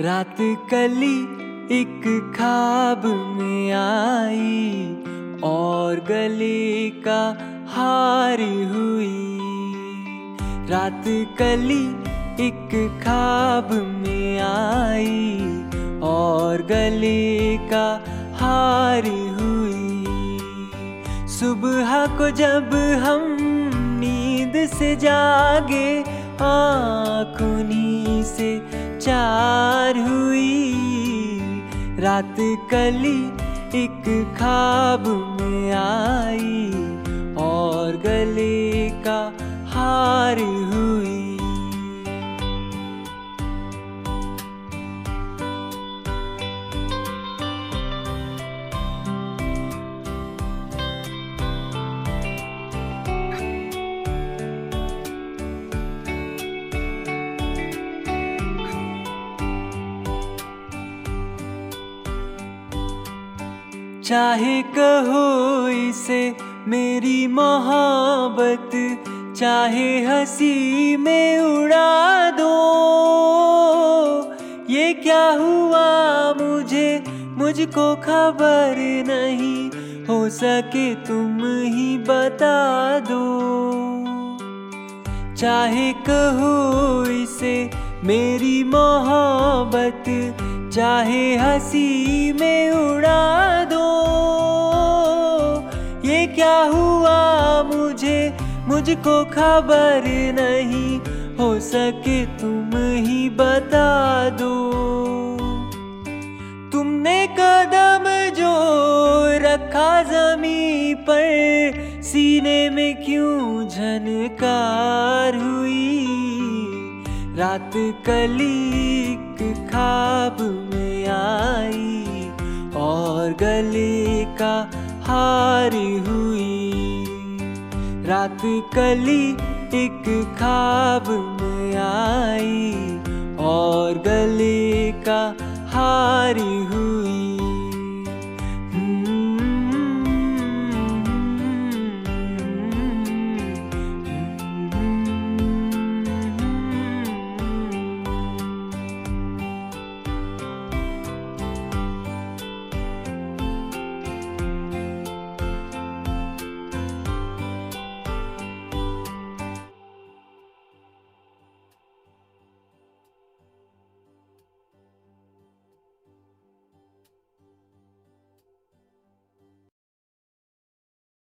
रात कली एक खाब में आई और गले का हार हुई। रात कली एक खाब में आई और गले का हार हुई। सुबह को जब हम नींद से जागे, आँखों से चार हुई। रात कली एक खाब में आई। और गले का हार चाहे कहो इसे मेरी मोहब्बत, चाहे हँसी में उड़ा दो। ये क्या हुआ मुझे, मुझको खबर नहीं, हो सके तुम ही बता दो। चाहे कहो इसे मेरी मोहब्बत, चाहे हँसी में उड़ा मुझको खबर नहीं, हो सके तुम ही बता दो। तुमने कदम जो रखा जमी पर, सीने में क्यों झनकार हुई? रात कलीक खाब में आई, और गले का हार हुई। रात कली एक खाब में आई और गले का हारी हुई